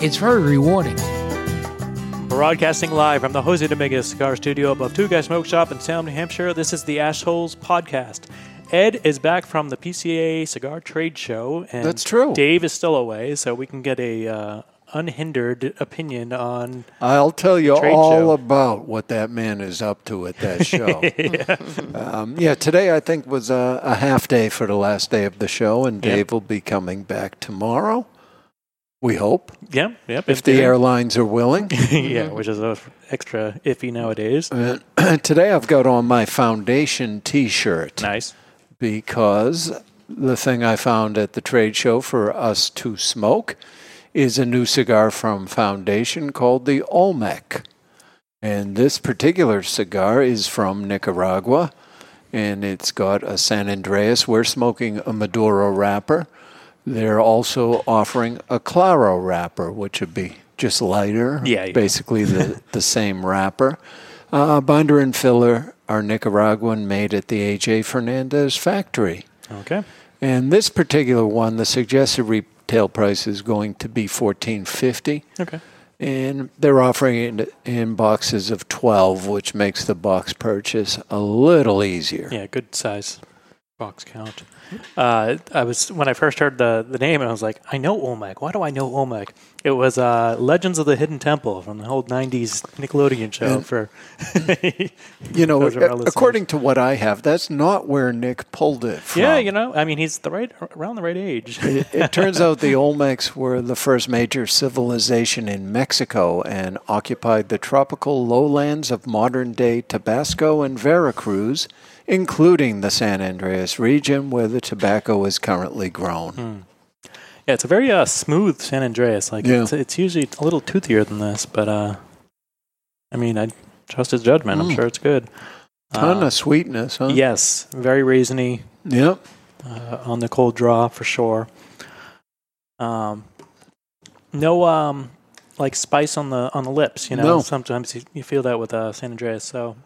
It's very rewarding. Broadcasting live from the Jose Dominguez Cigar Studio above Two Guys Smoke Shop in Salem, New Hampshire. This is the Ashholes Podcast. Ed is back from the PCA Cigar Trade Show, and That's true. Dave is still away, so we can get a uh, unhindered opinion on. I'll tell you Trade all show. about what that man is up to at that show. yeah. Um, yeah, today I think was a, a half day for the last day of the show, and Yep. Dave will be coming back tomorrow. We hope, Yeah, yep. if the airlines are willing. yeah, which is uh, extra iffy nowadays. And today I've got on my foundation T-shirt Nice. because the thing I found at the trade show for us to smoke is a new cigar from Foundation called the Olmec. And this particular cigar is from Nicaragua, and it's got a San Andreas. We're smoking a Maduro wrapper. They're also offering a Claro wrapper, which would be just lighter, Yeah, yeah. basically the, the same wrapper. Uh, binder and filler are Nicaraguan, made at the AJ Fernandez factory. Okay. And this particular one, the suggested retail price is going to be fourteen fifty, Okay. and they're offering it in boxes of twelve, which makes the box purchase a little easier. Yeah, good size box count. Uh, I was when I first heard the the name, and I was like, I know Olmec. Why do I know Olmec? It was uh, Legends of the Hidden Temple from the old '90s Nickelodeon show. And- for You know, Those are our a- listeners. according to what I have, that's not where Nick pulled it from. yeah, you know, I mean, he's the right around the right age. it, it turns out the Olmecs were the first major civilization in Mexico and occupied the tropical lowlands of modern day Tabasco and Veracruz, including the San Andreas region where the tobacco is currently grown. yeah, it's a very uh, smooth San Andreas. Like Yeah. it's, it's usually a little toothier than this, but uh, I mean, I trust his judgment. I'm Mm. sure it's good. Ton Uh, of sweetness, huh? yes, very raisiny. Yep. uh, on the cold draw for sure. Um, no, um, like spice on the on the lips. You know, No. sometimes you, you feel that with uh, San Andreas. So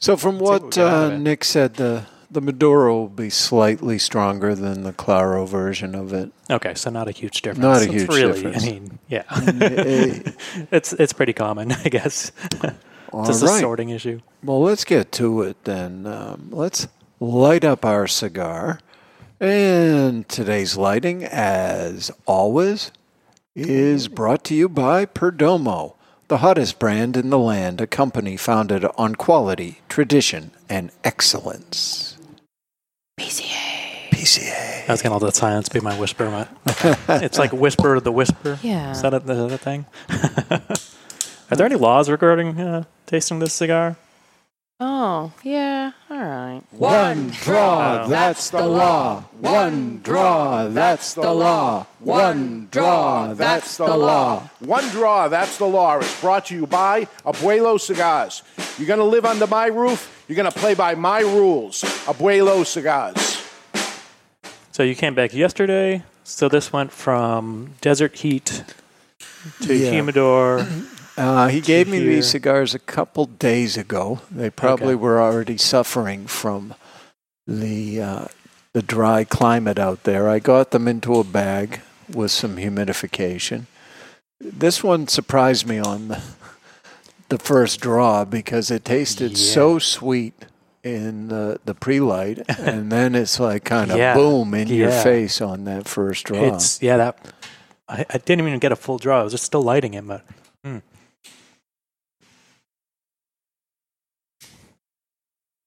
So from what what uh. Nick said, the the Maduro will be slightly stronger than the Claro version of it. okay, so not a huge difference. Not a It's huge really, difference. I mean, yeah, it's it's pretty common, I guess. Just right. a sorting issue. Well, let's get to it then. Um, let's light up our cigar. And today's lighting, as always, is brought to you by Perdomo, the hottest brand in the land, a company founded on quality, tradition, and excellence. PCA. PCA. I was gonna let that silence be my whisper. My, it's like whisper of the whisper. Yeah. Is that a, is that a thing? Are there any laws regarding uh, tasting this cigar? Oh, yeah. All right. One draw, Oh. that's the law. One draw, that's the law. One draw, that's the law. One draw, that's the law. It's brought to you by Abuelo Cigars. You're going to live under my roof, you're going to play by my rules. Abuelo Cigars. So you came back yesterday. So this went from desert heat to Yeah. humidor. Uh, he gave me hear- these cigars a couple days ago. They probably Okay. were already suffering from the uh, the dry climate out there. I got them into a bag with some humidification. This one surprised me on the, the first draw because it tasted so sweet in the, the pre-light and then it's like kind of Yeah. boom in your face on that first draw. It's yeah that I, I didn't even get a full draw. I was just still lighting it, but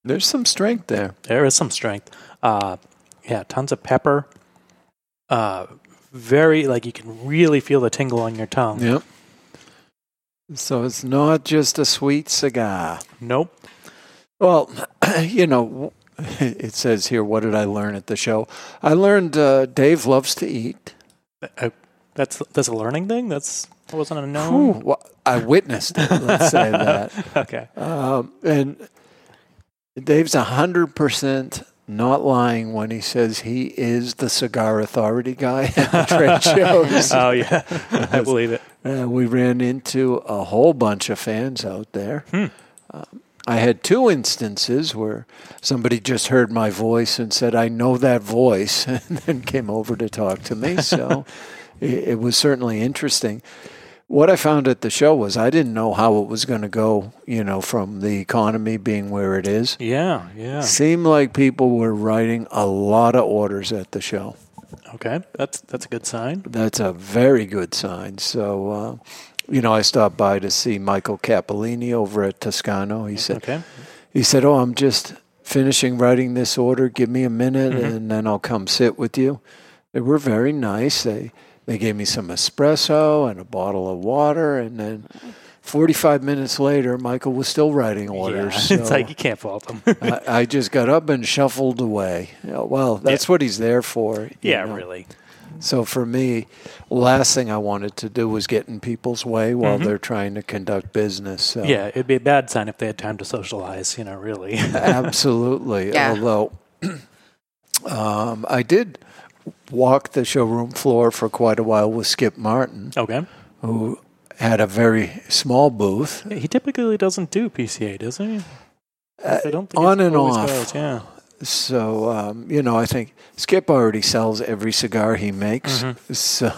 There's some strength there. there is some strength. Uh, yeah, tons of pepper. Uh, very like you can really feel the tingle on your tongue. Yep. So it's not just a sweet cigar. Nope. Well, you know, it says here, what did I learn at the show? I learned uh, Dave loves to eat. Uh, That's that's a learning thing. That's that wasn't a known. well, I witnessed it. Let's say that. Okay. Um, and Dave's hundred percent not lying when he says he is the cigar authority guy at the trade shows. Oh yeah, I believe it. Uh, we ran into a whole bunch of fans out there. Hmm. Um, I had two instances where somebody just heard my voice and said, I know that voice, and then came over to talk to me. So it, it was certainly interesting. What I found at the show was I didn't know how it was going to go, you know, from the economy being where it is. Yeah, yeah. Seemed like people were writing a lot of orders at the show. Okay, that's that's a good sign. That's a very good sign. So, uh, you know, I stopped by to see Michael Capolini over at Toscano. He said, Okay. he said, "Oh, I'm just finishing writing this order. Give me a minute, and then I'll come sit with you." They were very nice. They they gave me some espresso and a bottle of water, and then 45 minutes later, Michael was still writing orders. Yeah, it's so like you can't fault them. I, I just got up and shuffled away. Yeah, well, that's what he's there for. yeah, know. really. So for me, last thing I wanted to do was get in people's way while they're trying to conduct business. So Mm-hmm. Yeah, it'd be a bad sign if they had time to socialize. You know, really. absolutely. Yeah. Although um, I did walk the showroom floor for quite a while with Skip Martin, okay. who had a very small booth. He typically doesn't do PCA, does he? I don't think Uh, on and off. goes, Yeah. So um, you know, I think Skip already sells every cigar he makes. Mm-hmm. So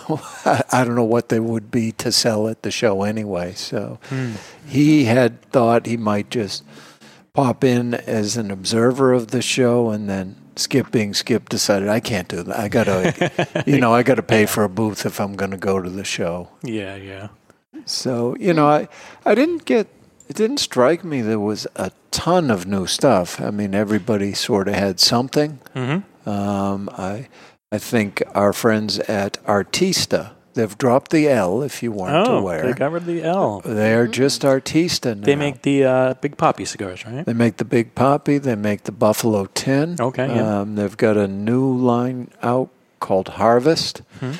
I, don't know what they would be to sell at the show anyway. So Hmm. he had thought he might just pop in as an observer of the show, and then Skip being Skip decided I can't do that. I gotta, you know, I gotta pay for a booth if I'm going to go to the show. Yeah, yeah. So you know, I I didn't get. It didn't strike me there was a ton of new stuff. I mean, everybody sort of had something. Mm-hmm. Um, I I think our friends at Artista they've dropped the L if you weren't Oh, aware. they got rid of the L. They're just Artista now. They make the uh, big poppy cigars, right? They make the Big Poppy. They make the Buffalo 10. Okay, yeah. Um, they've got a new line out called Harvest, Hmm.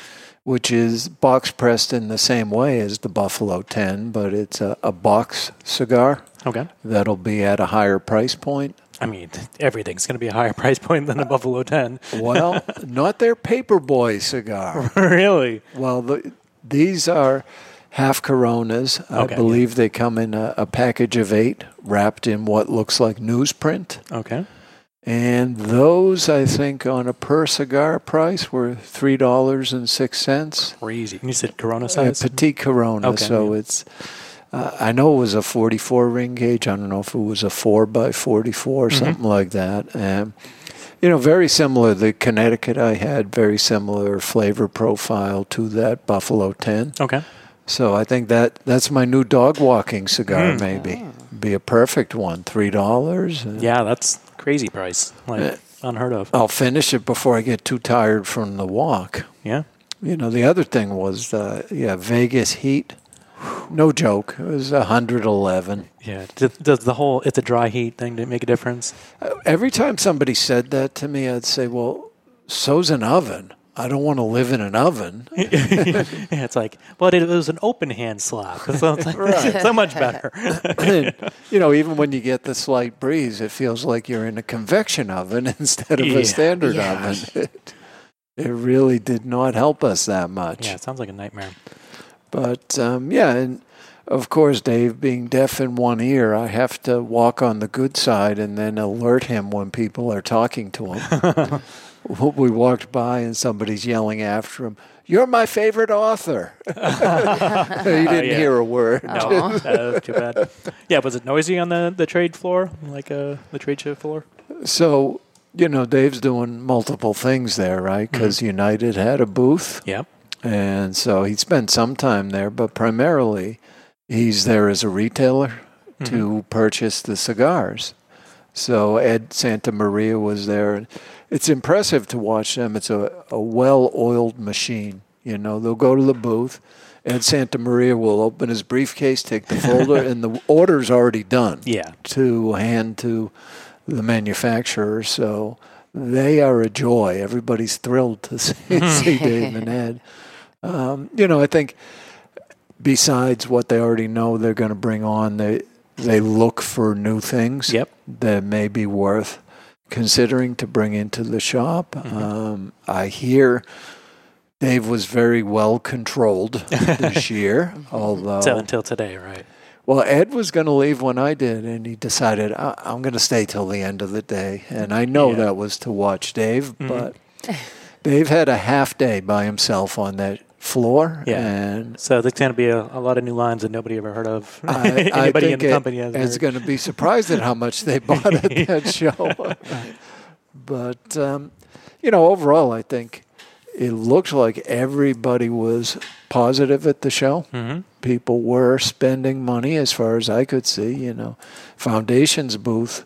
which is box pressed in the same way as the Buffalo 10, but it's a, a box cigar Okay. that'll be at a higher price point. I mean, everything's going to be a higher price point than a Buffalo 10. Well, not their Paperboy cigar. really? Well, the, these are half Coronas. I Okay, believe they come in a, a package of eight, wrapped in what looks like newsprint. Okay. And those, I think, on a per cigar price were three dollars and six cents. Crazy. You said Corona A size? petite Corona, Okay, so yeah. it's. Uh, I know it was a 44 ring gauge. I don't know if it was a four by 44 or Mm-hmm. something like that. Um, you know, very similar. The Connecticut I had very similar flavor profile to that Buffalo 10. okay. So I think that that's my new dog walking cigar. Hmm. Maybe be a perfect one. Three dollars. Yeah, that's crazy price. Like, Uh, unheard of. I'll finish it before I get too tired from the walk. Yeah. You know, the other thing was, uh, yeah, Vegas heat. No joke. It was 111. Yeah. Does, the whole it's a dry heat thing make a difference? Uh, Every time somebody said that to me, I'd say, well, so's an oven. I don't want to live in an oven. yeah, it's like, but it was an open hand slap. So it's like, so much better. You know, even when you get the slight breeze, it feels like you're in a convection oven instead of Yeah. a standard Yeah. oven. It, it really did not help us that much. yeah, it sounds like a nightmare. But um, yeah, and of course, Dave being deaf in one ear, I have to walk on the good side and then alert him when people are talking to him. we walked by and somebody's yelling after him, You're my favorite author. he didn't yeah. hear a word. No, was too bad. Yeah, was it noisy on the, the trade floor, like uh, the trade show floor? So, you know, Dave's doing multiple things there, right? Because United had a booth. Yep. And so he spent some time there, but primarily he's there as a retailer to mm-hmm. purchase the cigars. So Ed Santa Maria was there. It's impressive to watch them. It's a, a well oiled machine. You know, they'll go to the booth. Ed Santa Maria will open his briefcase, take the folder, and the order's already done Yeah. to hand to the manufacturer. So they are a joy. Everybody's thrilled to see, see Dave and Ed. Um, you know, I think besides what they already know they're going to bring on, they they look for new things Yep. that may be worth considering to bring into the shop. Mm-hmm. Um, I hear Dave was very well controlled this year, although So until today, right? Well, Ed was going to leave when I did, and he decided I- I'm going to stay till the end of the day. And I know Yeah. that was to watch Dave, Mhm. but Dave had a half day by himself on that floor, Yeah. and So there's going to be a, a lot of new lines that nobody ever heard of. I, I Anybody think in the company has Ed's going to be surprised at how much they bought at that show. but um, you know, overall, I think it looked like everybody was positive at the show. Mhm. People were spending money, as far as I could see. You know, Foundation's booth,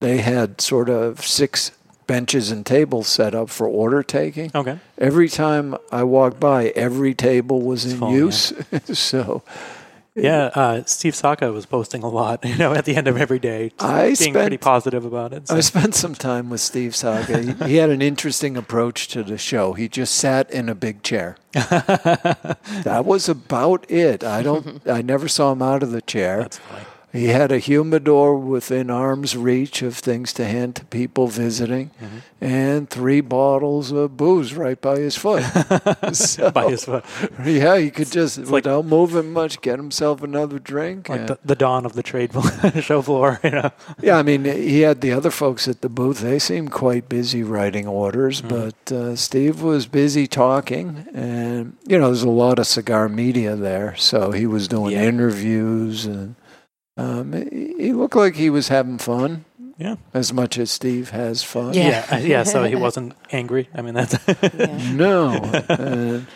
they had sort of six benches and tables set up for order taking. Okay. Every time I walked by, every table was in full, yeah. use. so Yeah, uh, Steve Saka was posting a lot, you know, at the end of every day, I being spent- pretty positive about it. So. I spent some time with Steve Saka. He, he had an interesting approach to the show. He just sat in a big chair. that was about it. I don't. I never saw him out of the chair. That's funny. He had a humidor within arm's reach of things to hand to people visiting, Mm-hmm. and three bottles of booze right by his foot. So, By his foot. yeah, he could just, like- without moving much, get himself another drink. Like and- the, the dawn of the trade show floor, you know. Yeah, I mean, he had the other folks at the booth. They seemed quite busy writing orders, but uh, Steve was busy talking. And, you know, there's a lot of cigar media there. So he was doing Yeah. interviews, and um, he he looked like he was having fun Yeah. as much as Steve has fun. Yeah. Yeah. uh, yeah. So he wasn't angry. I mean, that's. No. and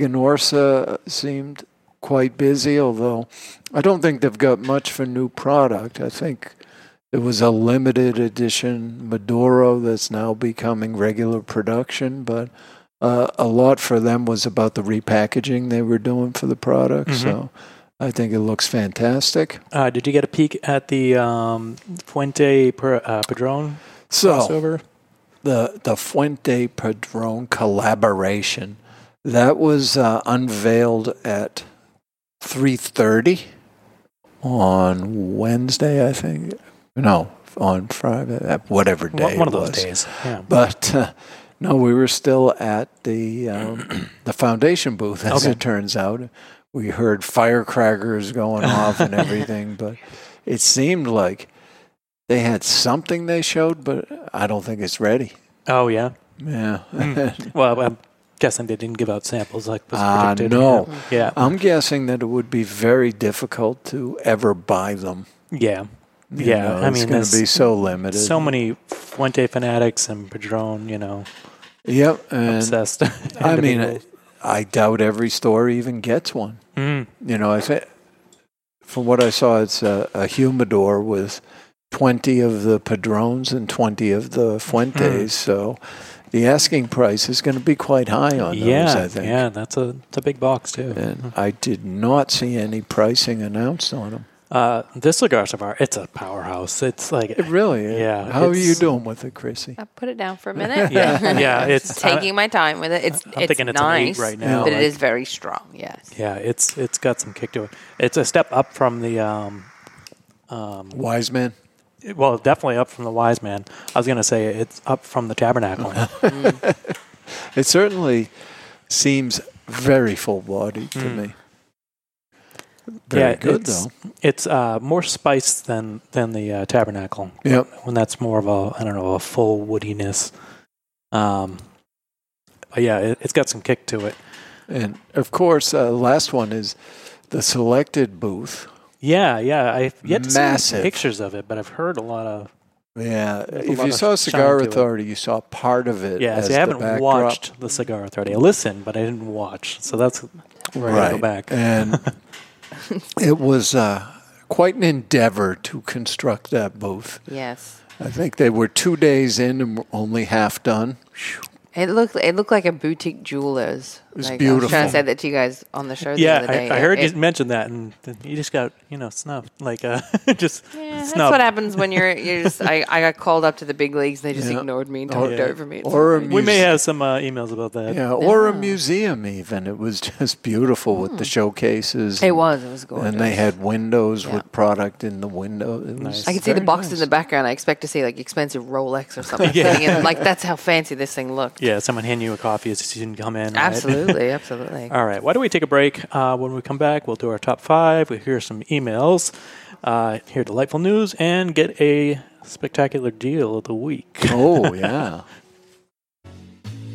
Aganorsa seemed quite busy, although I don't think they've got much for new product. I think there was a limited edition Maduro that's now becoming regular production, but uh, a lot for them was about the repackaging they were doing for the product. Mhm. So I think it looks fantastic. Uh, did you get a peek at the um, Fuente per, uh, Padron So crossover? the the Fuente Padron collaboration that was uh, unveiled at three thirty on Wednesday, I think. No, on Friday, whatever day. One, one of those days. Yeah. But uh, no, we were still at the um, the foundation booth, as Okay. it turns out. We heard firecrackers going off and everything, but it seemed like they had something they showed, but I don't think it's ready. Oh yeah. Yeah. Well, I'm guessing they didn't give out samples like was Ah, predicted. no. Yeah. I'm guessing that it would be very difficult to ever buy them. Yeah. You Yeah, know, I mean, it's going to be so limited. So many Fuente fanatics and Padron, you know, Yep. And obsessed. I mean, I, doubt every store even gets one. Mm. You know, I think from what I saw, it's a, a humidor with 20 of the Padrones and 20 of the Fuentes. So the asking price is going to be quite high on those, yeah, I think. yeah, that's a it's a big box too. And I did not see any pricing announced on them. Uh, this cigar so far, it's a powerhouse. It's like It really is. Yeah, How are you doing with it, Chrissy? I put it down for a minute. Yeah, yeah, it's- taking my time with it. It's I'm it's thinking it's an eight nice, right now, but it like- is very strong. Yes. yeah, it's it's got some kick to it. It's a step up from the um, um, Wise man? well, definitely up from the Wise Man. I was gonna say it's up from the Tabernacle. It certainly seems very full bodied to Mm. me. Very yeah, good, it's, though. It's uh, more spiced than than the uh, Tabernacle. Yep. when that's more of a I don't know a full woodiness. Um, but yeah, it, it's got some kick to it. And of course, uh, last one is the selected booth. Yeah, yeah. I've yet to Massive. see pictures of it, but I've heard a lot of. Yeah, if you saw Cigar. Authority, you saw part of it. Yeah, see, I haven't watched the Cigar Authority. I listened, but I didn't watch. So that's where I Right, go back. and it was uh, quite an endeavor to construct that booth. Yes. I think they were two days in and were only half done. It looked it looked like a boutique jeweler's was Like, I was trying to say that to you guys on the show the Yeah, other day. I, I heard It- you mention that, and then you just got you know snubbed, like uh, just Yeah, that's what happens when you're you're just. I, I got called up to the big leagues. and They just Yeah. ignored me and Or- talked over me. It's or a like- we may have some uh, emails about that. Yeah, or a museum even. It was just beautiful with the showcases. it was. It was gorgeous. And they had windows Yeah. with product in the window. It was Nice. I could see the very box in the background. I expect to see like expensive Rolex or something. Yeah. sitting in- like that's how fancy this thing looked. Yeah, someone hand you a coffee as you didn't come in. right? Absolutely, absolutely. All right. Why don't we take a break? Uh, when we come back, we'll do our top five. We'll hear some emails, uh, hear delightful news, and get a spectacular deal of the week. Oh, yeah.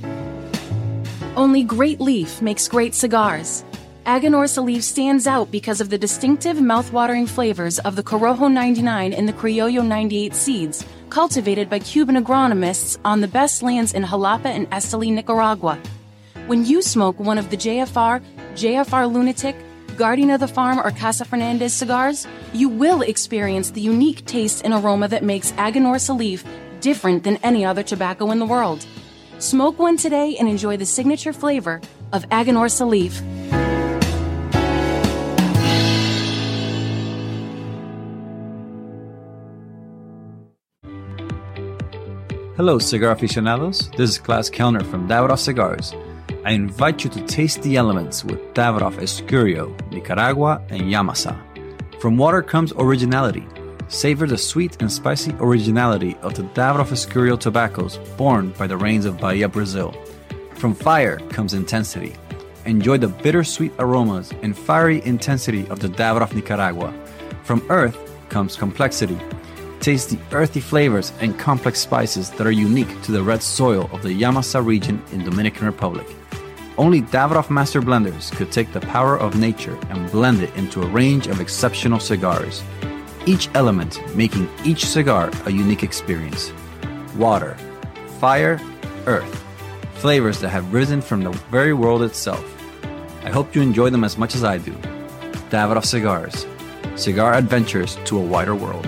Only Great Leaf makes great cigars. Aganorsa Leaf stands out because of the distinctive mouthwatering flavors of the Corojo 99 and the Criollo 98 seeds, cultivated by Cuban agronomists on the best lands in Jalapa and Esteli, Nicaragua. When you smoke one of the JFR, JFR Lunatic, Guardian of the Farm, or Casa Fernandez cigars, you will experience the unique taste and aroma that makes Aganorsa Leaf different than any other tobacco in the world. Smoke one today and enjoy the signature flavor of Aganorsa Leaf. Hello, cigar aficionados. This is Klaus Kelner from Davidoff Cigars. I invite you to taste the elements with Davidoff Escurio, Nicaragua, and Yamasa. From water comes originality. Savor the sweet and spicy originality of the Davidoff Escurio tobaccos born by the rains of Bahia, Brazil. From fire comes intensity. Enjoy the bittersweet aromas and fiery intensity of the Davidoff Nicaragua. From earth comes complexity. Taste the earthy flavors and complex spices that are unique to the red soil of the Yamasa region in Dominican Republic. Only Davidoff Master Blenders could take the power of nature and blend it into a range of exceptional cigars. Each element making each cigar a unique experience. Water, fire, earth. Flavors that have risen from the very world itself. I hope you enjoy them as much as I do. Davidoff Cigars. Cigar adventures to a wider world.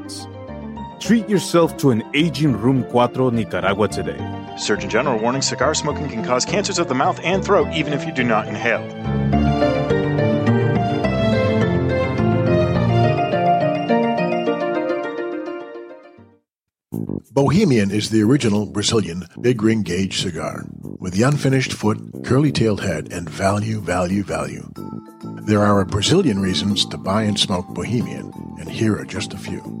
Treat yourself to an aging Room 4 Nicaragua today. Surgeon General warning cigar smoking can cause cancers of the mouth and throat even if you do not inhale. Bohemian is the original Brazilian big ring gauge cigar with the unfinished foot, curly tailed head, and value, value, value. There are a Brazilian reasons to buy and smoke Bohemian, and here are just a few.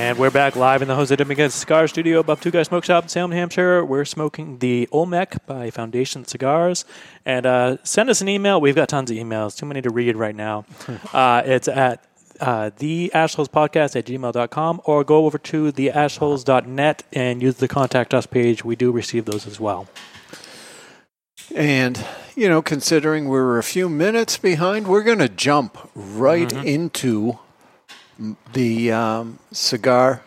And we're back live in the Jose Dominguez Cigar Studio above Two Guys Smoke Shop in Salem, Hampshire. We're smoking the Olmec by Foundation Cigars. And uh, send us an email. We've got tons of emails, too many to read right now. uh, it's at uh, the ashholes podcast at gmail.com or go over to the ashholes.net and use the contact us page. We do receive those as well. And, you know, considering we're a few minutes behind, we're going to jump right Mm-hmm. into the um, cigar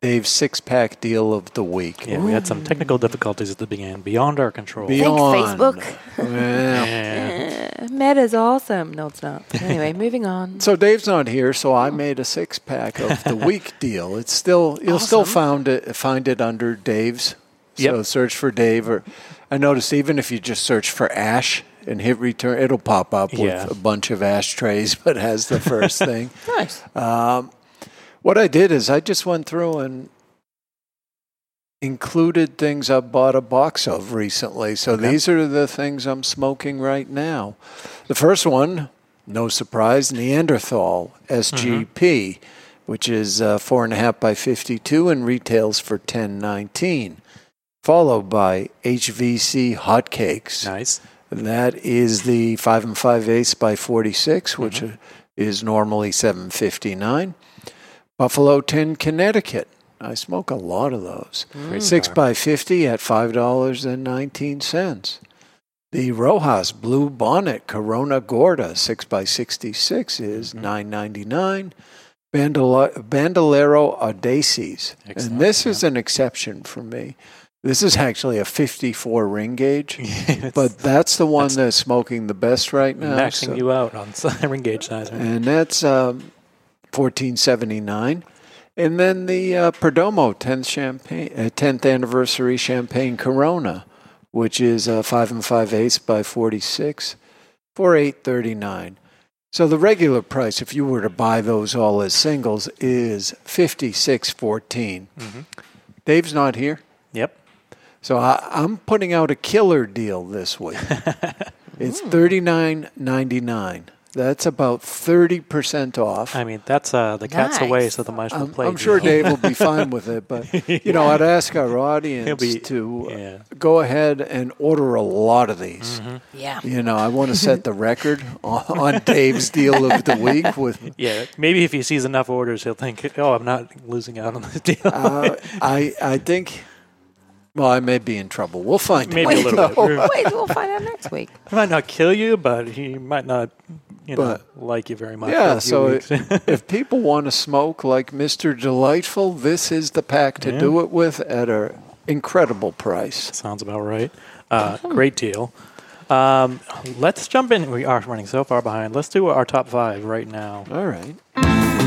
Dave six pack deal of the week. Yeah, we had some technical difficulties at the beginning, beyond our control. Beyond. Facebook. Well, Eh, Meta's awesome. No, it's not. Anyway, moving on. So Dave's not here, so I made a six pack of the week deal. It's still you'll still Awesome. found it find it under Dave's. So Yep. search for Dave or I noticed even if you just search for Ash and hit return, it'll pop up Yeah. with a bunch of ashtrays, but has the first thing. Nice. Um, what I did is I just went through and included things I bought a box of recently. So these are the things I'm smoking right now. The first one, no surprise, Neanderthal SGP, which is uh, four and a half by fifty-two and retails for ten nineteen. Followed by HVC Hotcakes. Nice. That is the five and five eighths by forty six, mm-hmm. which is normally seven fifty nine. Buffalo 10, Connecticut. I smoke a lot of those. Mm. Six by fifty at five dollars and nineteen cents. The Rojas Blue Bonnet Corona Gorda six by sixty six is mm-hmm. nine ninety nine. Bandolo- Bandolero Audaces, Excellent, and this is an exception for me. This is actually a 54 ring gauge, but that's the one that's, smoking the best right now. maxing so- you out on ring gauge size. right? and that's um, 1479. And then the uh, Perdomo 10th champagne, uh, 10th anniversary champagne Corona, which is uh, five and five eighths by 46, for 839. So the regular price, if you were to buy those all as singles, is 5614. Dave's not here. Yep. So I, I'm putting out a killer deal this week. it's thirty nine ninety nine. That's about thirty percent off. I mean, that's uh, the cat's away, so the mice will play. I'm sure Dave will be fine with it, but you know, I'd ask our audience be- to uh, yeah. go ahead and order a lot of these. Yeah. You know, I want to set the record on, on Dave's deal of the week with Yeah, maybe if he sees enough orders, he'll think, "Oh, I'm not losing out on this deal." uh, I I think well, I may be in trouble. We'll find Maybe a out. little bit. Wait, we'll find out next week. He might not kill you, but he might not, you know, But- like you very much. for Yeah, few so weeks. if people want to smoke like Mr. Delightful, this is the pack to Yeah. do it with at an incredible price. Sounds about right. Uh, great deal. Um, let's jump in. We are running so far behind. Let's do our top five right now. All right.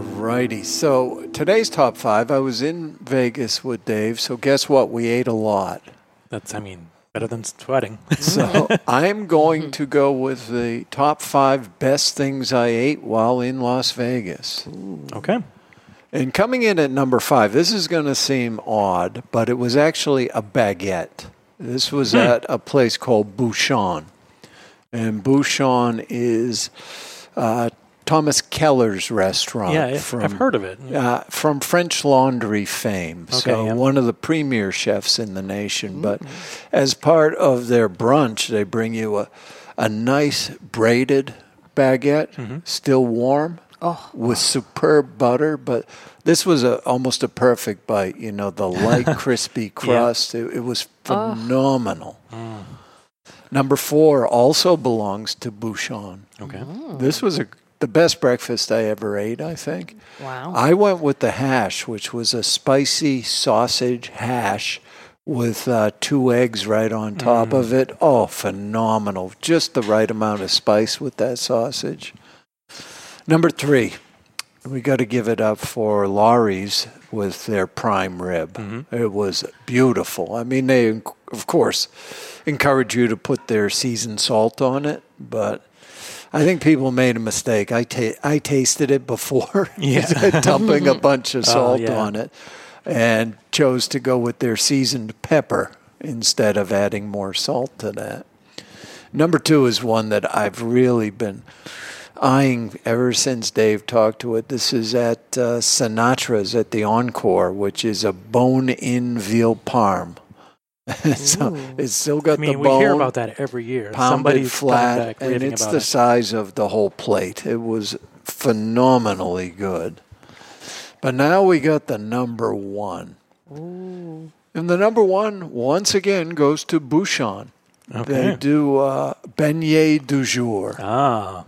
Righty. So today's top five, I was in Vegas with Dave. So guess what? We ate a lot. That's, I mean, better than sweating. So I'm going to go with the top five best things I ate while in Las Vegas. okay. And coming in at number five, this is going to seem odd, but it was actually a baguette. This was at a place called Bouchon. And Bouchon is uh, Thomas Keller's restaurant. Yeah, I've- I've heard of it. Uh, from French Laundry fame. Okay, so yeah. one of the premier chefs in the nation. But as part of their brunch, they bring you a, a nice braided baguette, Mm-hmm. still warm, with superb butter. But this was a, almost a perfect bite. You know, the light, crispy crust. It, it was phenomenal. Mm. Number four also belongs to Bouchon. Okay. This was a, the best breakfast I ever ate, I think. Wow. I went with the hash, which was a spicy sausage hash with uh, two eggs right on top of it. Oh, phenomenal. Just the right amount of spice with that sausage. Number three, we got to give it up for Lawry's with their prime rib. Mm-hmm. It was beautiful. I mean, they, of course, encourage you to put their seasoned salt on it, but I think people made a mistake. I, ta- I tasted it before Yeah. dumping a bunch of Oh, salt yeah. on it and chose to go with their seasoned pepper instead of adding more salt to that. Number two is one that I've really been eyeing ever since Dave talked to it. This is at uh, Sinatra's at the Encore, which is a bone-in veal parm. so it's still got I mean, the we hear about that every year. Pounded Somebody's flat, back and it's about the it. size of the whole plate. It was phenomenally good. But now we got the number one. Ooh. And the number one, once again, goes to Bouchon. They do uh, beignet du jour. Ah.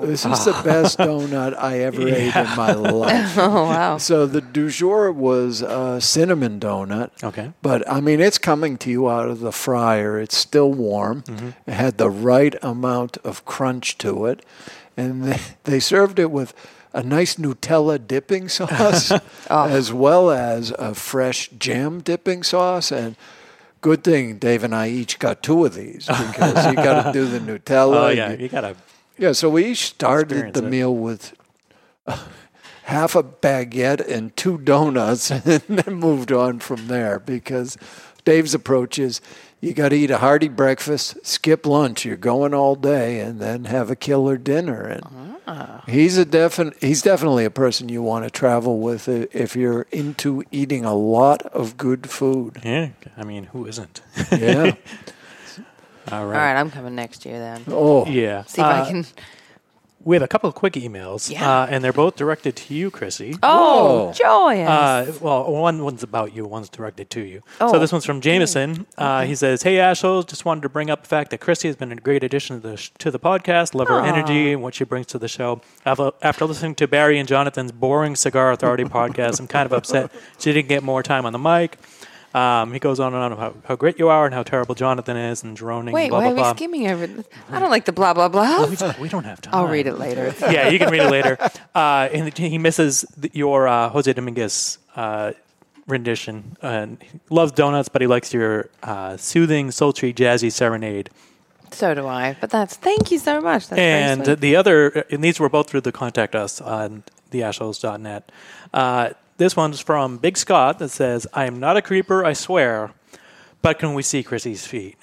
This is the best donut I ever ate in my life. Oh, wow. So the du jour was a cinnamon donut. Okay. But I mean, it's coming to you out of the fryer. It's still warm. Mhm. It had the right amount of crunch to it. And they, they served it with a nice Nutella dipping sauce as well as a fresh jam dipping sauce. And good thing Dave and I each got two of these because you got to do the Nutella. Oh, yeah. You- You got to. Yeah, so we started the it. meal with half a baguette and two donuts and then moved on from there because Dave's approach is you got to eat a hearty breakfast, skip lunch, you're going all day, and then have a killer dinner. And ah. he's a defin- he's definitely a person you want to travel with if you're into eating a lot of good food. Yeah. I mean, who isn't? Yeah. All All right. right, I'm coming next year then. Oh. Yeah. See if I Uh, can. We have a couple of quick emails, Yeah. uh, and they're both directed to you, Chrissy. Oh, joyous. Uh, well, one one's about you, one's directed to you. Oh. So this one's from Jameson. Uh, he says, "Hey Ashles, just wanted to bring up the fact that Christy has been a great addition to the sh- to the podcast. Love her energy and what she brings to the show. After, after listening to Barry and Jonathan's boring Cigar Authority podcast, I'm kind of upset she didn't get more time on the mic." Um, he goes on and on about how, how great you are and how terrible Jonathan is and droning. Wait, blah why blah are we blah. skimming over? th- I don't like the blah blah blah. we, don't, we don't have time. I'll read it later. yeah, you can read it later. Uh, and he misses th- your uh, Jose Dominguez uh, rendition. And he loves donuts, but he likes your uh, soothing, sultry, jazzy serenade. So do I. But that's thank you so much. That's and very sweet. the other, and these were both through the contact us on theashholes.net. Uh, this one's from Big Scott that says, I am not a creeper, I swear, but can we see Chrissy's feet?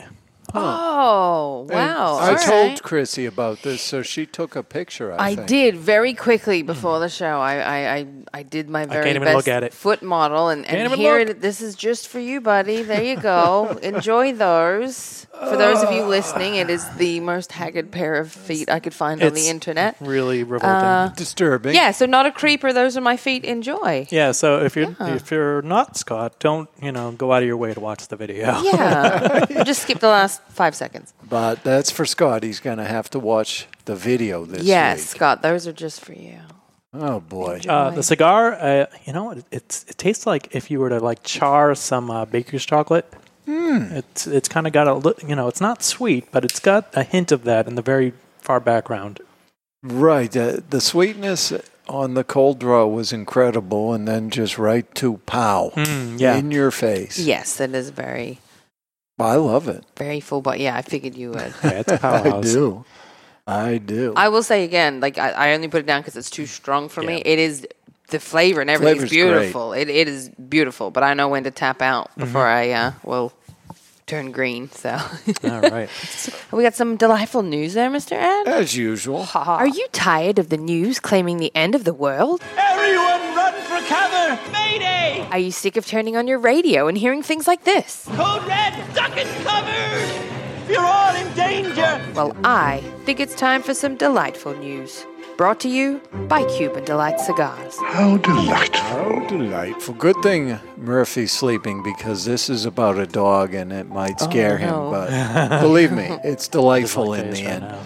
Oh And wow! I All told right. Chrissy about this, so she took a picture. I, I think. did very quickly before the show. I, I, I, I did my very even best look at it. foot model, and, and here look. it, this is just for you, buddy. There you go. Enjoy those. For those of you listening, it is the most haggard pair of feet I could find on the internet. Really revolting. Uh, Disturbing. yeah, so not a creeper. Those are my feet. Enjoy. Yeah, so if you're Yeah. if you're not Scott, don't you know go out of your way to watch the video. Yeah, just skip the last five seconds. But that's for Scott. He's going to have to watch the video this week. yes, week. Scott, those are just for you. Oh boy. Uh, the cigar, uh, you know, it, it's it tastes like if you were to like char some uh, baker's chocolate. Hmm. It's it's kind of got a li- you know it's not sweet, but it's got a hint of that in the very far background. Right. Uh, the sweetness on the cold draw was incredible, and then just right to pow Mm, yeah. in your face. Yes, it is very, I love it. very full. But yeah, I figured you would. Yeah, it's a I powerhouse. do. I do. I will say again, like I, I only put it down because it's too strong for me. It is the flavor and everything's Flavor's great. beautiful. It it is beautiful, but I know when to tap out before I uh, will turn green. So All right. we got some delightful news there, Mister Ed. As usual. Are you tired of the news claiming the end of the world? Everyone run for cover! Mayday! Are you sick of turning on your radio and hearing things like this? Code red, duck and cover! You're all in danger! Well, I think it's time for some delightful news. Brought to you by Cuban Delight Cigars. How delightful. How delightful. Good thing Murphy's sleeping because this is about a dog and it might oh, scare him. no. But believe me, it's delightful like in the end. now.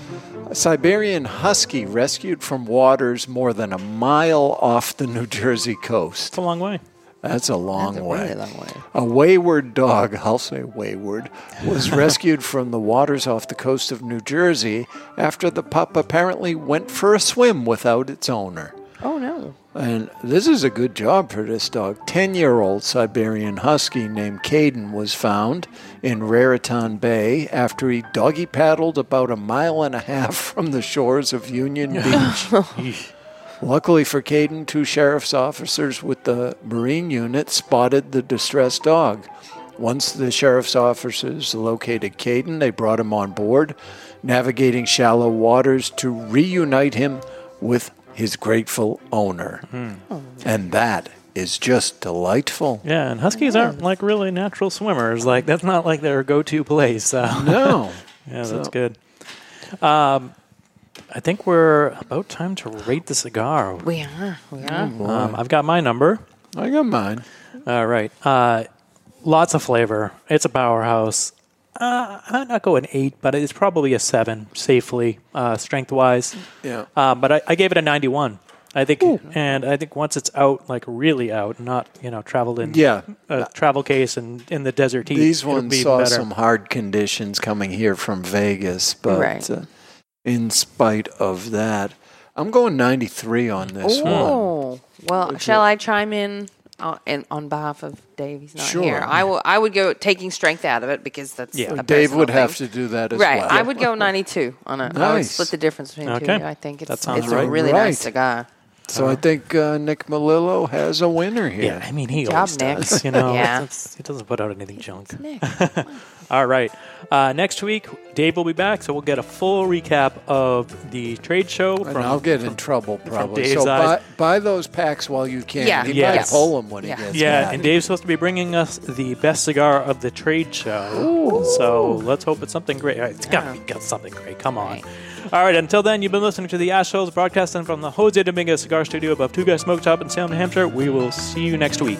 A Siberian husky rescued from waters more than a mile off the New Jersey coast. It's a long way. That's a long That's a way. really long way. A wayward dog, I'll say wayward, was rescued from the waters off the coast of New Jersey after the pup apparently went for a swim without its owner. Oh no. And this is a good job for this dog. 10 year old Siberian Husky named Caden was found in Raritan Bay after he doggy paddled about a mile and a half from the shores of Union Beach. Luckily for Caden, two sheriff's officers with the Marine unit spotted the distressed dog. Once the sheriff's officers located Caden, they brought him on board, navigating shallow waters to reunite him with his grateful owner. And that is just delightful. Yeah, and huskies aren't like really natural swimmers. Like that's not like their go-to place. So. No. yeah, that's good. Um, I think we're about time to rate the cigar. We are. We are. Um, I've got my number. I got mine. All right. Uh, lots of flavor. It's a powerhouse. Uh, I'm not going eight, but it's probably a seven, safely, uh, strength wise. Yeah. Uh, but I, I gave it a 91. I think, and I think once it's out, like really out, not you know traveled in Yeah. a travel case and in the desert heat. These ones be saw better. some hard conditions coming here from Vegas, but Right. uh, in spite of that, I'm going 93 on this one. Oh, well, shall I chime in uh, in, on behalf of Dave? He's not Sure. here. I will. I would go taking strength out of it because that's Yeah. a Dave personal would have to do that as right. well. Right. I would go 92 on it. I would Nice. split the difference between Okay. two. I think it's, it's right. a really Right. nice cigar. So I think uh, Nick Melillo has a winner here. Yeah, I mean he Good always job, Nick. does. You know, Yeah. He doesn't put out anything junk. Nick. All right. Uh, next week, Dave will be back, so we'll get a full recap of the trade show. And from, I'll get in trouble probably. So buy, buy those packs while you can. Yeah. He Yes. might pull them when Yeah. he gets Yeah, back. and Dave's supposed to be bringing us the best cigar of the trade show. So let's hope it's something great. It's got to be got something great. Come on. Right. All right, until then, you've been listening to the Ash Holes broadcasting from the Jose Dominguez Cigar Studio above Two Guys Smoke Shop in Salem, New Hampshire. We will see you next week.